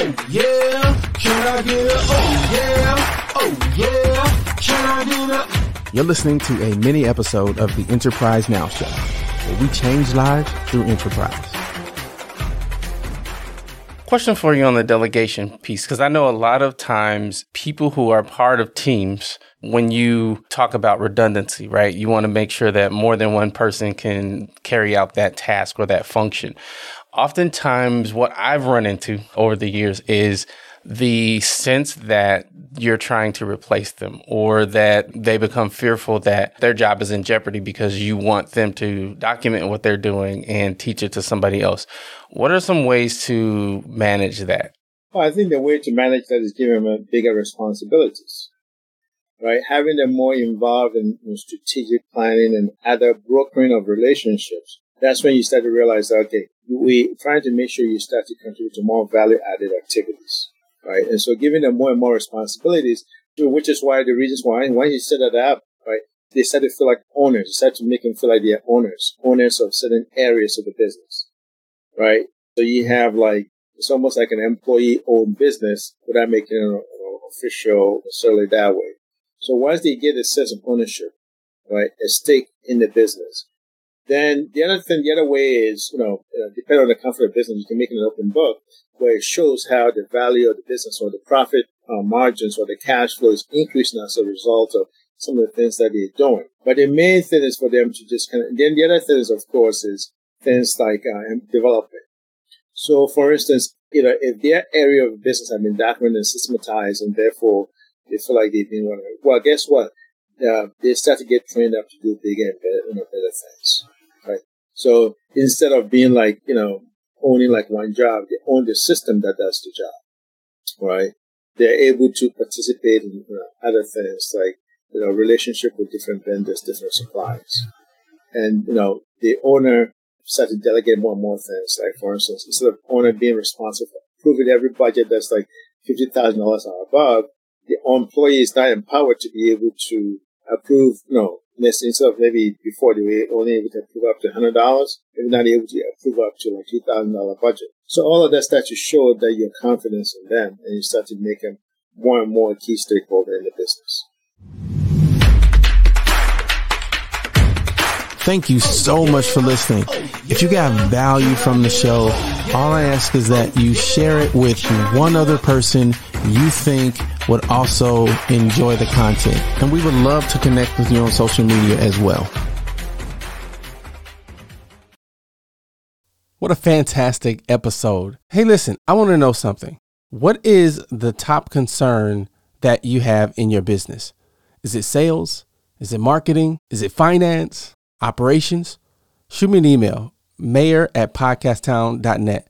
Oh yeah, can I get a oh yeah, oh yeah, can I get a? You're listening to a mini episode of the Enterprise Now Show, where we change lives through enterprise. Question for you on the delegation piece, because I know a lot of times people who are part of teams, when you talk about redundancy, right, you want to make sure that more than one person can carry out that task or that function. Oftentimes, what I've run into over the years is the sense that you're trying to replace them or that they become fearful that their job is in jeopardy because you want them to document what they're doing and teach it to somebody else. What are some ways to manage that? Well, I think the way to manage that is give them bigger responsibilities, right? Having them more involved in, in strategic planning and other brokering of relationships. That's when you start to realize, okay, we're trying to make sure you start to contribute to more value added activities right? And so giving them more and more responsibilities, which is why the reasons why, once you set that up, right, they start to feel like owners. You start to make them feel like they're owners, owners of certain areas of the business, right? So you have like, it's almost like an employee owned business without making it official necessarily that way. So once they get a sense of ownership, right, a stake in the business, then the other thing, the other way is, you know, uh, depending on the comfort of business, you can make an open book where it shows how the value of the business or the profit uh, margins or the cash flow is increasing as a result of some of the things that they're doing. But the main thing is for them to just kind of, then the other thing is, of course, is things like uh, development. So, for instance, you know, if their area of business has been documented and systematized and therefore they feel like they've been well, guess what? Uh, they start to get trained up to do bigger and better, you know, better things, right? So instead of being like, you know, owning like one job, they own the system that does the job, right? They're able to participate in you know, other things like, you know, relationship with different vendors, different suppliers. And, you know, the owner start to delegate more and more things. Like, for instance, instead of owner being responsible for approving every budget that's like $50,000 or above, the employee is not empowered to be able to approve, you know, instead of maybe before they were only able to approve up to hundred dollars, they're not able to approve up to like two thousand dollar budget. So all of that starts to show that your confidence in them, and you start to make them more and more a key stakeholder in the business. Thank you so much for listening. If you got value from the show, all I ask is that you share it with one other person you think would also enjoy the content. And we would love to connect with you on social media as well. What a fantastic episode. Hey, listen, I want to know something. What is the top concern that you have in your business? Is it sales? Is it marketing? Is it finance? Operations? Shoot me an email, mayor at podcasttown.net.